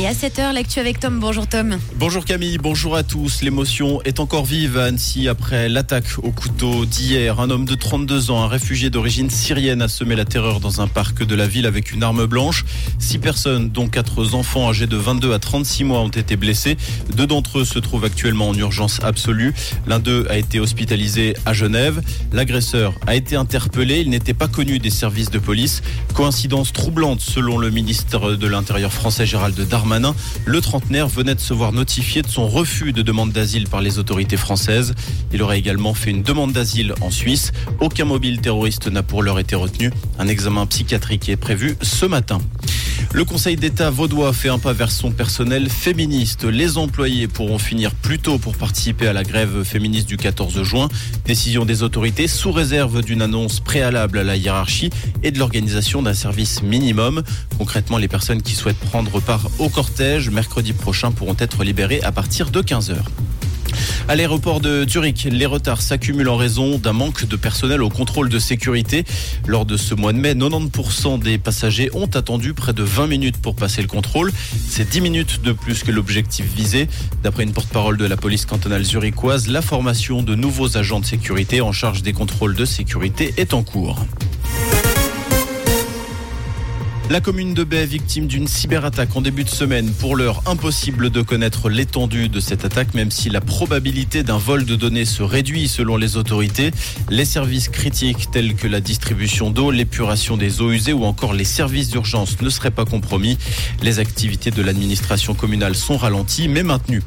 Et à 7h, l'actu avec Tom. Bonjour Tom. Bonjour Camille, bonjour à tous. L'émotion est encore vive à Annecy après l'attaque au couteau d'hier. Un homme de 32 ans, un réfugié d'origine syrienne, a semé la terreur dans un parc de la ville avec une arme blanche. Six personnes, dont quatre enfants âgés de 22 à 36 mois, ont été blessés. Deux d'entre eux se trouvent actuellement en urgence absolue. L'un d'eux a été hospitalisé à Genève. L'agresseur a été interpellé. Il n'était pas connu des services de police. Coïncidence troublante selon le ministre de l'Intérieur français Gérald Darmanin. Le trentenaire venait de se voir notifié de son refus de demande d'asile par les autorités françaises. Il aurait également fait une demande d'asile en Suisse. Aucun mobile terroriste n'a pour l'heure été retenu. Un examen psychiatrique est prévu ce matin. Le Conseil d'État vaudois fait un pas vers son personnel féministe. Les employés pourront finir plus tôt pour participer à la grève féministe du 14 juin. Décision des autorités sous réserve d'une annonce préalable à la hiérarchie et de l'organisation d'un service minimum. Concrètement, les personnes qui souhaitent prendre part au cortège mercredi prochain pourront être libérées à partir de 15h. À l'aéroport de Zurich, les retards s'accumulent en raison d'un manque de personnel au contrôle de sécurité. Lors de ce mois de mai, 90% des passagers ont attendu près de 20 minutes pour passer le contrôle. C'est 10 minutes de plus que l'objectif visé. D'après une porte-parole de la police cantonale zurichoise, la formation de nouveaux agents de sécurité en charge des contrôles de sécurité est en cours. La commune de Bay, victime d'une cyberattaque en début de semaine. Pour l'heure, impossible de connaître l'étendue de cette attaque, même si la probabilité d'un vol de données se réduit selon les autorités. Les services critiques tels que la distribution d'eau, l'épuration des eaux usées ou encore les services d'urgence ne seraient pas compromis. Les activités de l'administration communale sont ralenties mais maintenues.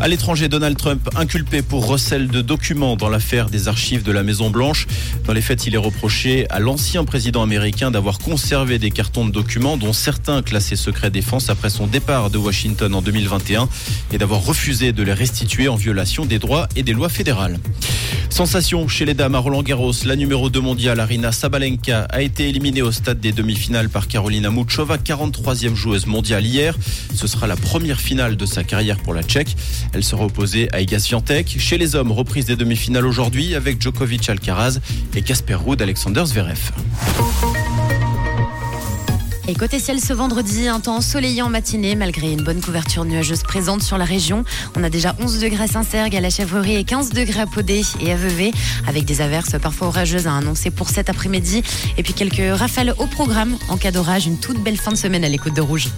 À l'étranger, Donald Trump inculpé pour recel de documents dans l'affaire des archives de la Maison Blanche. Dans les faits, il est reproché à l'ancien président américain d'avoir conservé des cartons de documents dont certains classés secret défense après son départ de Washington en 2021 et d'avoir refusé de les restituer en violation des droits et des lois fédérales. Sensation chez les dames à Roland Garros, la numéro 2 mondiale Arina Sabalenka a été éliminée au stade des demi-finales par Carolina Muchova, 43e joueuse mondiale hier. Ce sera la première finale de sa carrière pour la Tchèque. Elle sera opposée à Iga Swiatek. Chez les hommes, reprise des demi-finales aujourd'hui avec Djokovic Alcaraz et Casper Ruud Alexander Zverev. Et côté ciel ce vendredi, un temps ensoleillé en matinée malgré une bonne couverture nuageuse présente sur la région. On a déjà 11 degrés à Saint-Sergue, à la Chèvrerie et 15 degrés à Podé et à avec des averses parfois orageuses à annoncer pour cet après-midi. Et puis quelques rafales au programme en cas d'orage. Une toute belle fin de semaine à l'écoute de Rouge.